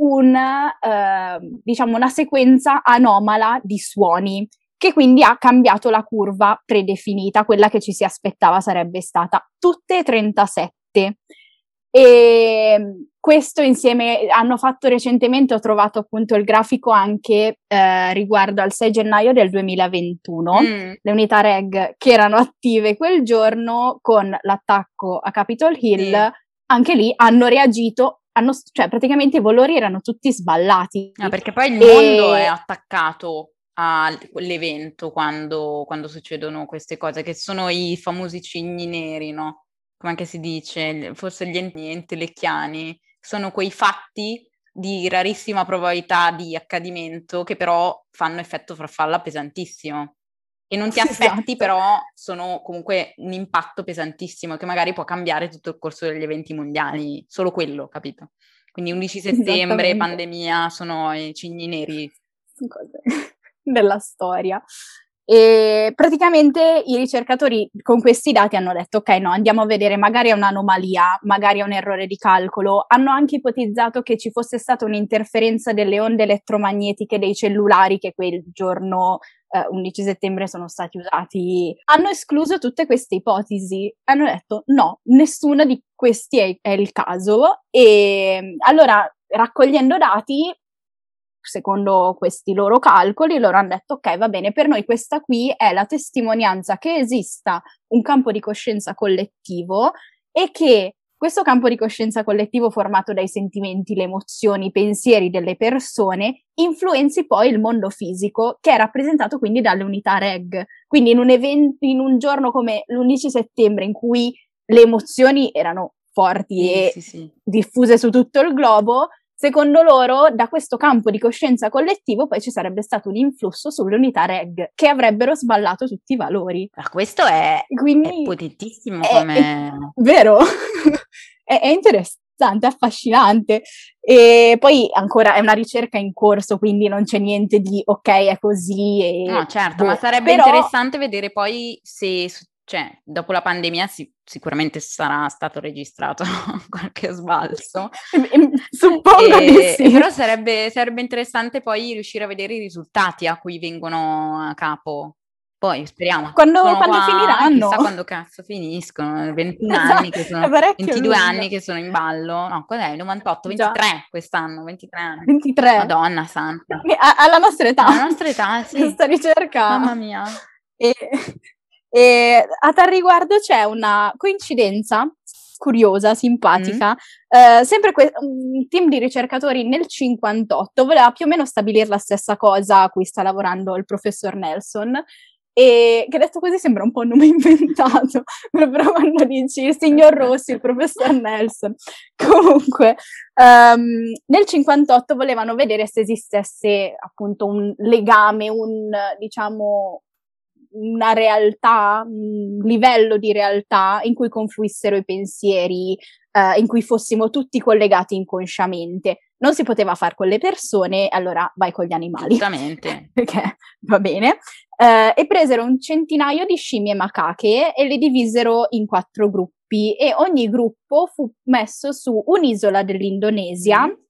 un, eh, diciamo una sequenza anomala di suoni che quindi ha cambiato la curva predefinita, quella che ci si aspettava sarebbe stata tutte e 37. E questo insieme hanno fatto recentemente, ho trovato appunto il grafico anche eh, riguardo al 6 gennaio del 2021, mm. le unità reg che erano attive quel giorno con l'attacco a Capitol Hill, mm. anche lì hanno reagito, hanno, cioè praticamente i valori erano tutti sballati. Ah, perché poi il mondo è attaccato all'evento quando, quando succedono queste cose, che sono i famosi cigni neri, no? come anche si dice, forse gli enti lecchiani, sono quei fatti di rarissima probabilità di accadimento che però fanno effetto farfalla pesantissimo. E non ti <laughs> aspetti, esatto. però sono comunque un impatto pesantissimo che magari può cambiare tutto il corso degli eventi mondiali, solo quello, capito? Quindi 11 settembre, pandemia, sono i cigni neri. <laughs> Della storia. E praticamente i ricercatori con questi dati hanno detto: ok, no, andiamo a vedere, magari è un'anomalia, magari è un errore di calcolo. Hanno anche ipotizzato che ci fosse stata un'interferenza delle onde elettromagnetiche dei cellulari che quel giorno eh, 11 settembre sono stati usati. Hanno escluso tutte queste ipotesi. Hanno detto: no, nessuna di questi è, è il caso. E allora, raccogliendo dati, secondo questi loro calcoli, loro hanno detto ok, va bene, per noi questa qui è la testimonianza che esista un campo di coscienza collettivo e che questo campo di coscienza collettivo formato dai sentimenti, le emozioni, i pensieri delle persone influenzi poi il mondo fisico che è rappresentato quindi dalle unità reg. Quindi in un evento, in un giorno come l'11 settembre in cui le emozioni erano forti sì, e sì, sì. diffuse su tutto il globo, Secondo loro, da questo campo di coscienza collettivo poi ci sarebbe stato un influsso sulle unità reg che avrebbero sballato tutti i valori. Ma questo è, Quindi, è potentissimo è, come... È, vero, <laughs> è, è interessante, affascinante. E poi ancora è una ricerca in corso, quindi non c'è niente di ok, è così. E... No, certo, boh. ma sarebbe Però... interessante vedere poi se cioè, dopo la pandemia si, sicuramente sarà stato registrato <laughs> qualche sbalzo. Suppongo e, di sì. Però sarebbe, sarebbe, interessante poi riuscire a vedere i risultati a cui vengono a capo. Poi speriamo. Quando, quando qua, finiranno? Chissà quando cazzo finiscono. <laughs> 21 esatto, anni che sono, 22 lungo. anni che sono in ballo. No, qual è? 98, 23 Già. quest'anno, 23 anni. 23. Madonna santa. alla nostra età. Alla nostra età, sì. Questa ricerca. Mamma mia. E e a tal riguardo c'è una coincidenza curiosa, simpatica. Mm. Uh, sempre que- un team di ricercatori nel 58 voleva più o meno stabilire la stessa cosa a cui sta lavorando il professor Nelson. E che detto così sembra un po' un nome <laughs> inventato, però quando dici il signor Rossi, il professor Nelson. Comunque, um, nel 58 volevano vedere se esistesse appunto un legame, un diciamo una realtà, un livello di realtà in cui confluissero i pensieri, eh, in cui fossimo tutti collegati inconsciamente. Non si poteva fare con le persone, allora vai con gli animali. Esattamente. <laughs> Perché va bene. Eh, e presero un centinaio di scimmie macache e le divisero in quattro gruppi e ogni gruppo fu messo su un'isola dell'Indonesia. Mm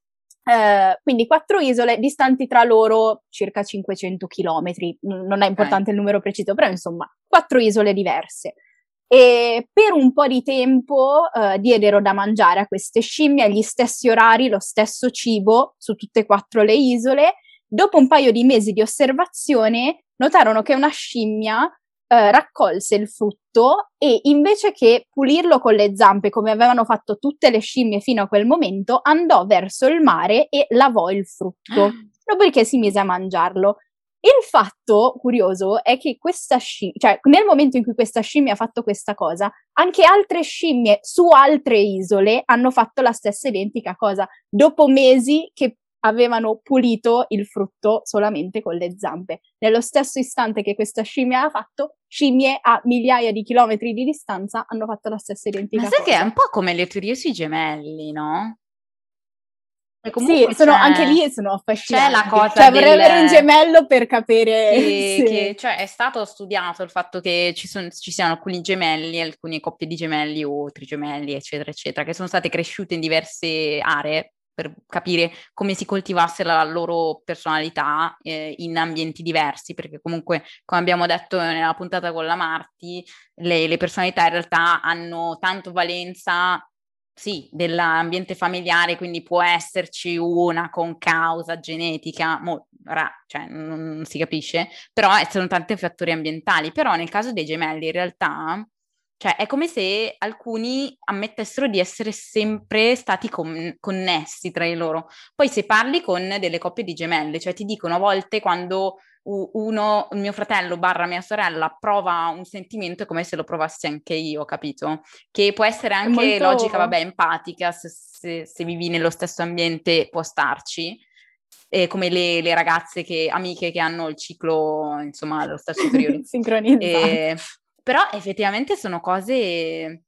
Eh, quindi quattro isole distanti tra loro circa 500 km, non è importante okay. il numero preciso, però insomma, quattro isole diverse. E per un po' di tempo eh, diedero da mangiare a queste scimmie agli stessi orari, lo stesso cibo su tutte e quattro le isole. Dopo un paio di mesi di osservazione, notarono che una scimmia eh, raccolse il frutto e invece che pulirlo con le zampe come avevano fatto tutte le scimmie fino a quel momento, andò verso il mare e lavò il frutto. Dopodiché si mise a mangiarlo. Il fatto curioso è che questa scimmia, cioè nel momento in cui questa scimmia ha fatto questa cosa, anche altre scimmie su altre isole hanno fatto la stessa identica cosa, dopo mesi che avevano pulito il frutto solamente con le zampe. Nello stesso istante che questa scimmia ha fatto, scimmie a migliaia di chilometri di distanza hanno fatto la stessa identica Ma sai cosa. che è un po' come le teorie sui gemelli, no? Sì, sono, anche lì sono affascinante. C'è la cosa cioè, del... vorrei avere un gemello per capire... Che, <laughs> sì. che, cioè, è stato studiato il fatto che ci, sono, ci siano alcuni gemelli, alcune coppie di gemelli o trigemelli, eccetera, eccetera, che sono state cresciute in diverse aree per capire come si coltivasse la loro personalità eh, in ambienti diversi, perché comunque, come abbiamo detto nella puntata con la Marti, le, le personalità in realtà hanno tanto valenza sì, dell'ambiente familiare, quindi può esserci una con causa genetica, mo, ra, cioè non, si capisce, però sono tanti fattori ambientali. Però nel caso dei gemelli in realtà cioè, è come se alcuni ammettessero di essere sempre stati con- connessi tra di loro. Poi se parli con delle coppie di gemelle, cioè ti dicono a volte quando uno, mio fratello barra mia sorella prova un sentimento è come se lo provassi anche io, capito? Che può essere anche molto... logica, vabbè, empatica, se, se, se, vivi nello stesso ambiente può starci. Eh, come le, le, ragazze che, amiche che hanno il ciclo, insomma, allo stesso periodo. <laughs> Sincronizzato. Eh, però effettivamente sono cose,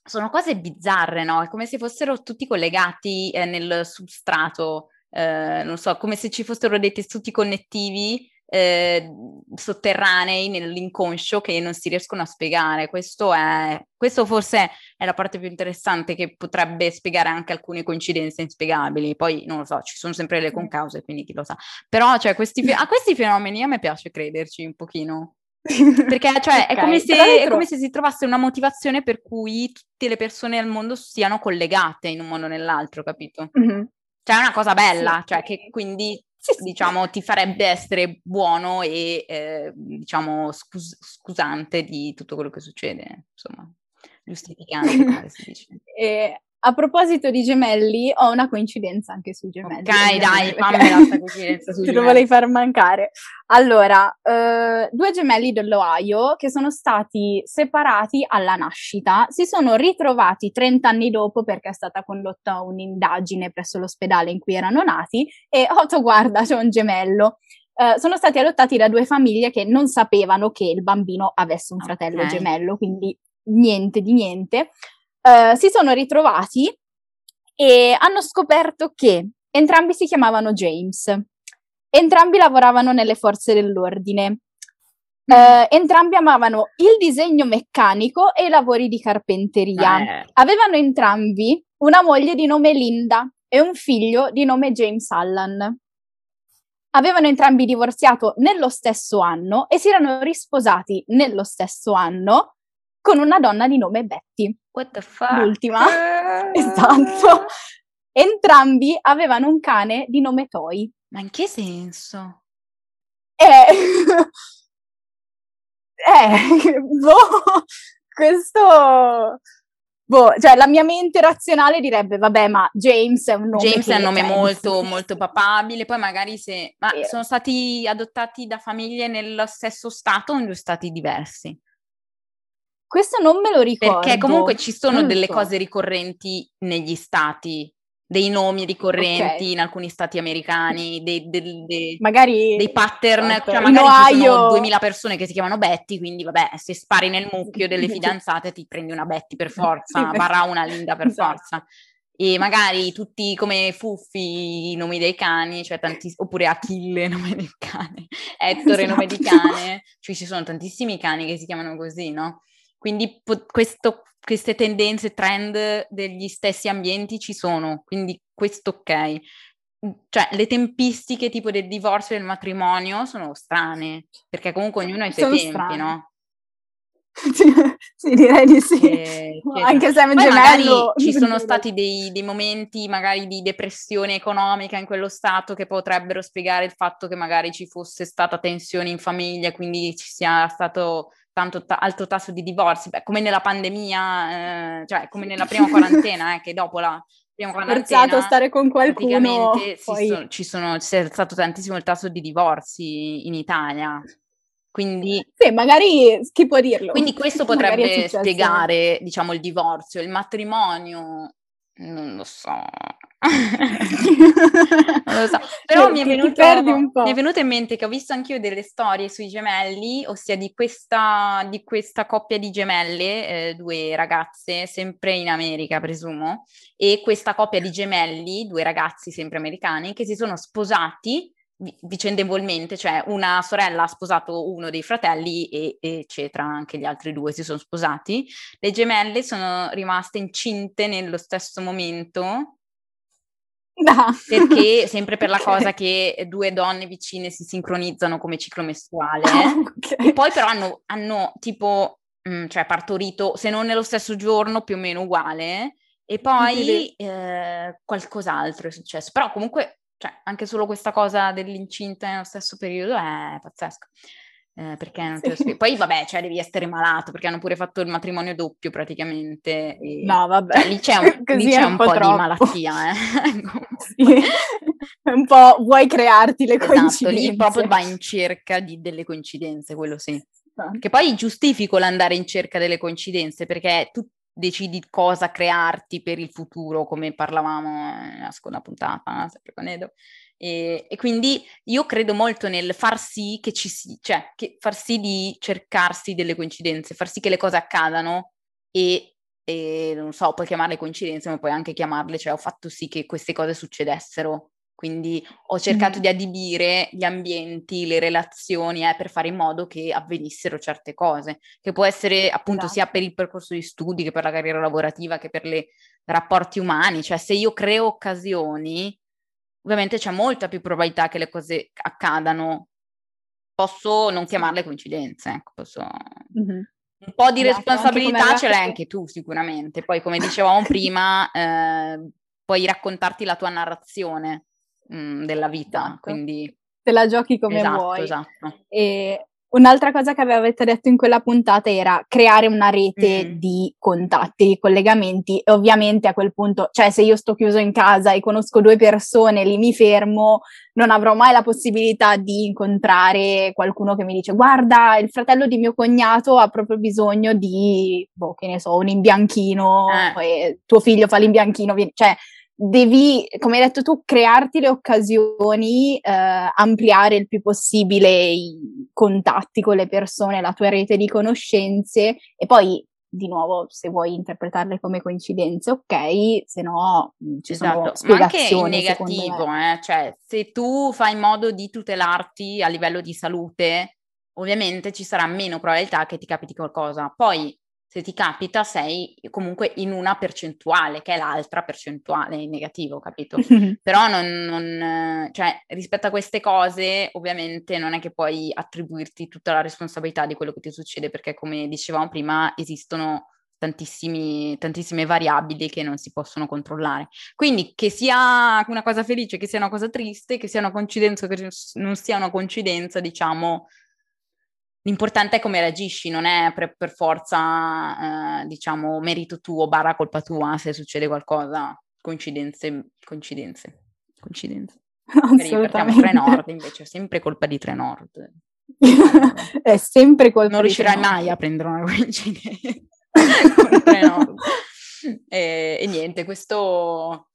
sono cose bizzarre, no? È come se fossero tutti collegati eh, nel substrato, eh, non so, come se ci fossero dei tessuti connettivi eh, sotterranei nell'inconscio che non si riescono a spiegare. Questo, è, questo forse è la parte più interessante che potrebbe spiegare anche alcune coincidenze inspiegabili. Poi non lo so, ci sono sempre le concause, quindi chi lo sa. Però cioè, questi, a questi fenomeni a me piace crederci un pochino. Perché <laughs> cioè, okay. è, come se, è, come se, si trovasse una motivazione per cui tutte le persone al mondo siano collegate in un modo o nell'altro, capito? Mm-hmm. Cioè è una cosa bella, sì. cioè che quindi diciamo ti farebbe essere buono e eh, diciamo scus- scusante di tutto quello che succede, insomma, giustificante come si dice. <laughs> E a proposito di gemelli, ho una coincidenza anche sui gemelli. Ok, dai, fammela questa coincidenza sui <laughs> Te lo volevi far mancare. Allora, eh, due gemelli dell'Ohio che sono stati separati alla nascita si sono ritrovati 30 anni dopo perché è stata condotta un'indagine presso l'ospedale in cui erano nati e <laughs> Otto guarda, c'è un gemello. Uh, sono stati adottati da due famiglie che non sapevano che il bambino avesse un fratello okay. gemello, quindi niente di niente. Uh, si sono ritrovati e hanno scoperto che entrambi si chiamavano James, entrambi lavoravano nelle forze dell'ordine, uh, entrambi amavano il disegno meccanico e i lavori di carpenteria. Eh. Avevano entrambi una moglie di nome Linda e un figlio di nome James Allan. Avevano entrambi divorziato nello stesso anno e si erano risposati nello stesso anno con una donna di nome Betty. What the fuck? L'ultima. <laughs> esatto. Entrambi avevano un cane di nome Toy. Ma in che senso? Eh, <laughs> eh <laughs> boh, questo... Boh, cioè la mia mente razionale direbbe, vabbè, ma James è un nome James è un nome cioè, molto, molto papabile, poi magari se... Ma eh. sono stati adottati da famiglie nello stesso stato o in due stati diversi? Questo non me lo ricordo. Perché comunque ci sono delle so. cose ricorrenti negli stati, dei nomi ricorrenti okay. in alcuni stati americani, dei, dei, dei, magari, dei pattern, okay. cioè magari ci sono 2000 persone che si chiamano Betty, quindi vabbè, se spari nel mucchio delle <laughs> fidanzate ti prendi una Betty per forza, sì, barra una Linda per esatto. forza. E magari tutti come Fuffi i nomi dei cani, cioè tanti, oppure Achille <laughs> nome del cane, Ettore esatto. nome di cane, cioè ci sono tantissimi cani che si chiamano così, no? Quindi po- questo, queste tendenze, trend degli stessi ambienti ci sono, quindi questo ok. cioè le tempistiche tipo del divorzio e del matrimonio sono strane, perché comunque ognuno ha i suoi tempi, strane. no? <laughs> sì, direi di sì. E- <laughs> eccetera. Anche se Poi magari gemello. ci <laughs> sono stati dei, dei momenti magari di depressione economica in quello stato che potrebbero spiegare il fatto che magari ci fosse stata tensione in famiglia, quindi ci sia stato tanto ta- alto tasso di divorzi, Beh, come nella pandemia, eh, cioè come nella prima quarantena, eh, <laughs> che dopo la prima forzato a quarantena stare con qualcuno. Poi... sono- ci sono, c'è stato tantissimo il tasso di divorzi in Italia. Quindi, Sì, magari chi può dirlo? quindi questo potrebbe spiegare, diciamo, il divorzio. Il matrimonio, non lo so. <laughs> non lo so. Però Ti- mi è, venuto, mi è venuto in mente che ho visto anch'io delle storie sui gemelli, ossia di questa, di questa coppia di gemelle, eh, due ragazze, sempre in America, presumo, e questa coppia di gemelli, due ragazzi sempre americani, che si sono sposati vicendevolmente, cioè una sorella ha sposato uno dei fratelli e eccetera, anche gli altri due si sono sposati. Le gemelle sono rimaste incinte nello stesso momento Ah. <laughs> perché sempre per la Ok. cosa che due donne vicine si sincronizzano come ciclo mestruale. Ah, ok. E poi però hanno, hanno tipo, mm, cioè partorito, se non nello stesso giorno, più o meno uguale, e poi eh, qualcos'altro è successo. Però comunque, cioè, anche solo questa cosa dell'incinta nello stesso periodo è pazzesco. Eh, perché non te lo spiego. Poi vabbè, cioè devi essere malato, perché hanno pure fatto il matrimonio doppio praticamente. e- No, vabbè. cioè, lì c'è un, <laughs> lì c'è un un po' po' di malattia, eh. <laughs> Sì. <laughs> Un po' vuoi crearti le Esatto, coincidenze. lì proprio vai in cerca di delle coincidenze, quello sì. Che poi giustifico l'andare in cerca delle coincidenze, perché tu decidi cosa crearti per il futuro, come parlavamo nella seconda puntata, sempre con Edo. E, e quindi io credo molto nel far sì che ci si, cioè far sì di cercarsi delle coincidenze, far sì che le cose accadano e, e non so, puoi chiamarle coincidenze, ma puoi anche chiamarle, cioè ho fatto sì che queste cose succedessero. Quindi ho cercato Mhm. di adibire gli ambienti, le relazioni, eh, per fare in modo che avvenissero certe cose, che può essere appunto sia Esatto. per il percorso di studi che per la carriera lavorativa che per i rapporti umani, cioè se io creo occasioni, ovviamente c'è molta più probabilità che le cose accadano. Posso non chiamarle coincidenze, ecco, posso... Mhm. Un po' di Esatto, responsabilità ce l'hai anche tu sicuramente, poi come dicevamo prima, eh, puoi raccontarti la tua narrazione mm, della vita, Esatto. quindi Te la giochi come esatto, vuoi. esatto. E un'altra cosa che avevate detto in quella puntata era creare una rete Mhm. di contatti, di collegamenti e ovviamente a quel punto, cioè se io sto chiuso in casa e conosco due persone, lì mi fermo, non avrò mai la possibilità di incontrare qualcuno che mi dice guarda, il fratello di mio cognato ha proprio bisogno di, boh, che ne so, un imbianchino Eh. tuo figlio fa l'imbianchino, cioè devi, come hai detto tu, crearti le occasioni, eh, ampliare il più possibile i contatti con le persone, la tua rete di conoscenze e poi, di nuovo, se vuoi interpretarle come coincidenze, ok, se no mh, ci sono Esatto, ma anche in spiegazioni, negativo, eh, Cioè, se tu fai in modo di tutelarti a livello di salute, ovviamente ci sarà meno probabilità che ti capiti qualcosa. Poi, se ti capita, sei comunque in una percentuale, che è l'altra percentuale in negativo, capito? <laughs> Però non, non, cioè, rispetto a queste cose, ovviamente non è che puoi attribuirti tutta la responsabilità di quello che ti succede, perché come dicevamo prima, esistono tantissimi, tantissime variabili che non si possono controllare. Quindi che sia una cosa felice, che sia una cosa triste, che sia una coincidenza o che non sia una coincidenza, diciamo, l'importante è come reagisci, non è per, per forza, eh, diciamo, merito tuo, barra colpa tua se succede qualcosa. Coincidenze, coincidenze, coincidenze. Assolutamente. tre nord, invece è sempre colpa di tre nord. <laughs> è sempre colpa Non riuscirai Trenord. mai a prendere una coincidenza <laughs> <laughs> con tre nord. E, e niente, questo.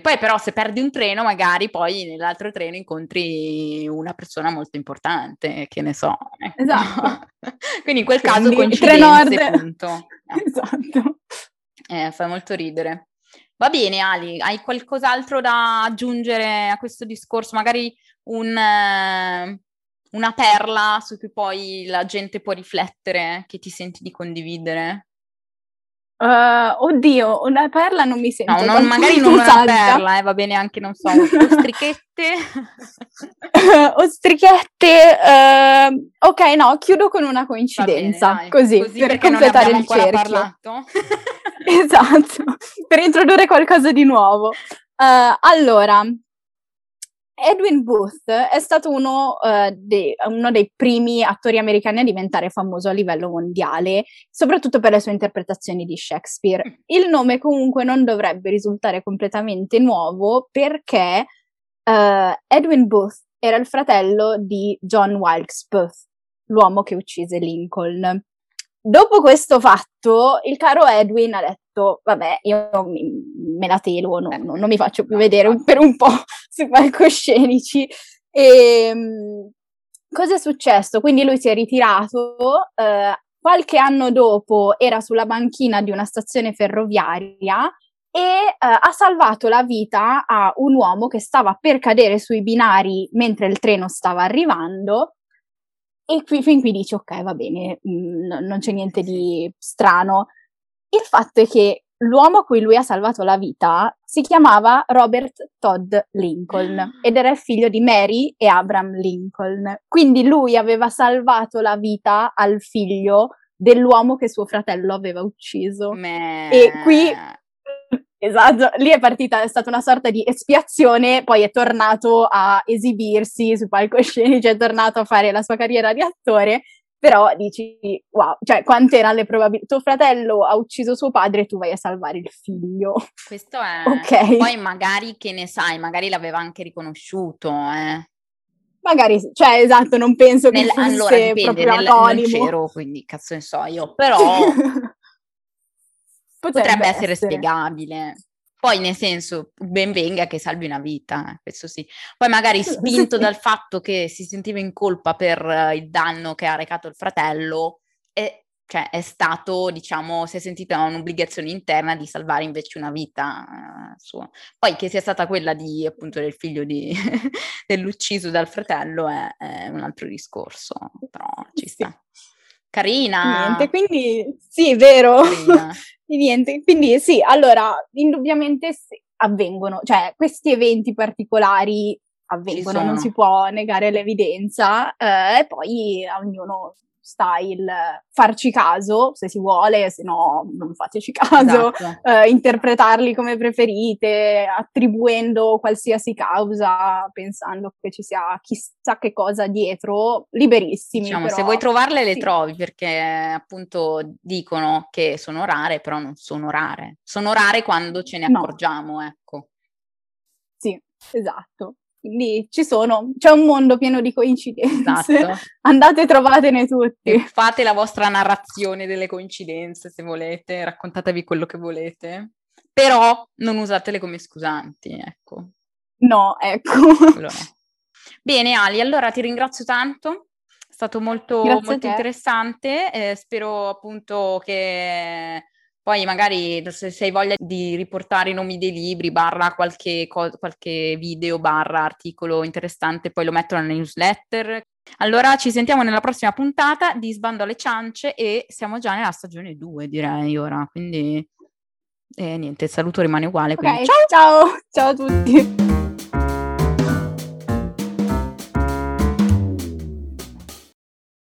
Poi però se perdi un treno, magari poi nell'altro treno incontri una persona molto importante, che ne so. ecco. Esatto. <laughs> Quindi in quel caso Quindi, coincidenze, Trenord. punto. <laughs> Esatto. Eh, fa molto ridere. Va bene, Ali, hai qualcos'altro da aggiungere a questo discorso? Magari un, eh, una perla su cui poi la gente può riflettere, che ti senti di condividere? Uh, oddio, una perla non mi sembra. No, non, magari non una perla, eh, va bene anche, non so, ostrichette. <laughs> ostrichette, uh, ok, no, chiudo con una coincidenza, bene, così, così, per completare il cerchio. <laughs> esatto, per introdurre qualcosa di nuovo. Uh, allora, Edwin Booth è stato uno, uh, de- uno, dei primi attori americani a diventare famoso a livello mondiale, soprattutto per le sue interpretazioni di Shakespeare. Mm. Il nome comunque non dovrebbe risultare completamente nuovo perché uh, Edwin Booth era il fratello di John Wilkes Booth, l'uomo che uccise Lincoln. Dopo questo fatto, il caro Edwin ha detto, vabbè, io me la telo, no, no, non mi faccio più vedere per un po' <laughs> sui palcoscenici. E ehm, cosa è successo? Quindi lui si è ritirato, eh, qualche anno dopo era sulla banchina di una stazione ferroviaria e eh, ha salvato la vita a un uomo che stava per cadere sui binari mentre il treno stava arrivando e qui, fin qui dici, ok, va bene, mh, mm, non c'è niente di strano. Il fatto è che l'uomo a cui lui ha salvato la vita si chiamava Robert Todd Lincoln <gasps> ed era il figlio di Mary e Abraham Lincoln. Quindi lui aveva salvato la vita al figlio dell'uomo che suo fratello aveva ucciso. Me... E qui Esatto, lì è partita, è stata una sorta di espiazione, poi è tornato a esibirsi sui palcoscenici, è tornato a fare la sua carriera di attore, però dici, wow, cioè quante erano le probabilità? Tuo fratello ha ucciso suo padre e tu vai a salvare il figlio. Questo è... Ok. Poi magari, che ne sai, magari l'aveva anche riconosciuto, eh. Magari, cioè, esatto, non penso che Nel, fosse allora, dipende, proprio nel, anonimo. Non c'ero, quindi cazzo ne so io, però... <laughs> Potrebbe, potrebbe essere, essere, spiegabile. Poi, nel senso, ben venga che salvi una vita, eh, questo sì. Poi magari spinto dal fatto che si sentiva in colpa per uh, il danno che ha recato il fratello, è, cioè, è stato, diciamo, si è sentita un'obbligazione interna di salvare invece una vita uh, sua. Poi che sia stata quella di, appunto, del figlio di, <laughs> dell'ucciso dal fratello è, è, un altro discorso, però ci sta. Carina. Niente, quindi sì, vero. <laughs> niente, quindi sì, allora, indubbiamente sì, avvengono, cioè questi eventi particolari avvengono, non si può negare l'evidenza eh, e poi a ognuno il farci caso, se si vuole, se no non fateci caso, esatto. eh, interpretarli come preferite, attribuendo qualsiasi causa, pensando che ci sia chissà che cosa dietro, liberissimi. Diciamo, però, se vuoi trovarle le sì. trovi, perché appunto dicono che sono rare, però non sono rare. Sono rare quando ce ne accorgiamo, no. ecco. Sì, esatto. Quindi ci sono, c'è un mondo pieno di coincidenze. Esatto. <laughs> Andate e trovatene tutti. Fate la vostra narrazione delle coincidenze se volete, raccontatevi quello che volete, però non usatele come scusanti, ecco. No, ecco. Bene Ali, allora ti ringrazio tanto, è stato molto, molto interessante, eh, spero appunto che poi magari se hai voglia di riportare i nomi dei libri, barra qualche, co- qualche video, barra articolo interessante, poi lo metto nella newsletter. Allora ci sentiamo nella prossima puntata di Sbando alle ciance e siamo già nella stagione 2 direi ora, quindi eh, niente, il saluto rimane uguale. Okay, ciao! ciao! Ciao a tutti!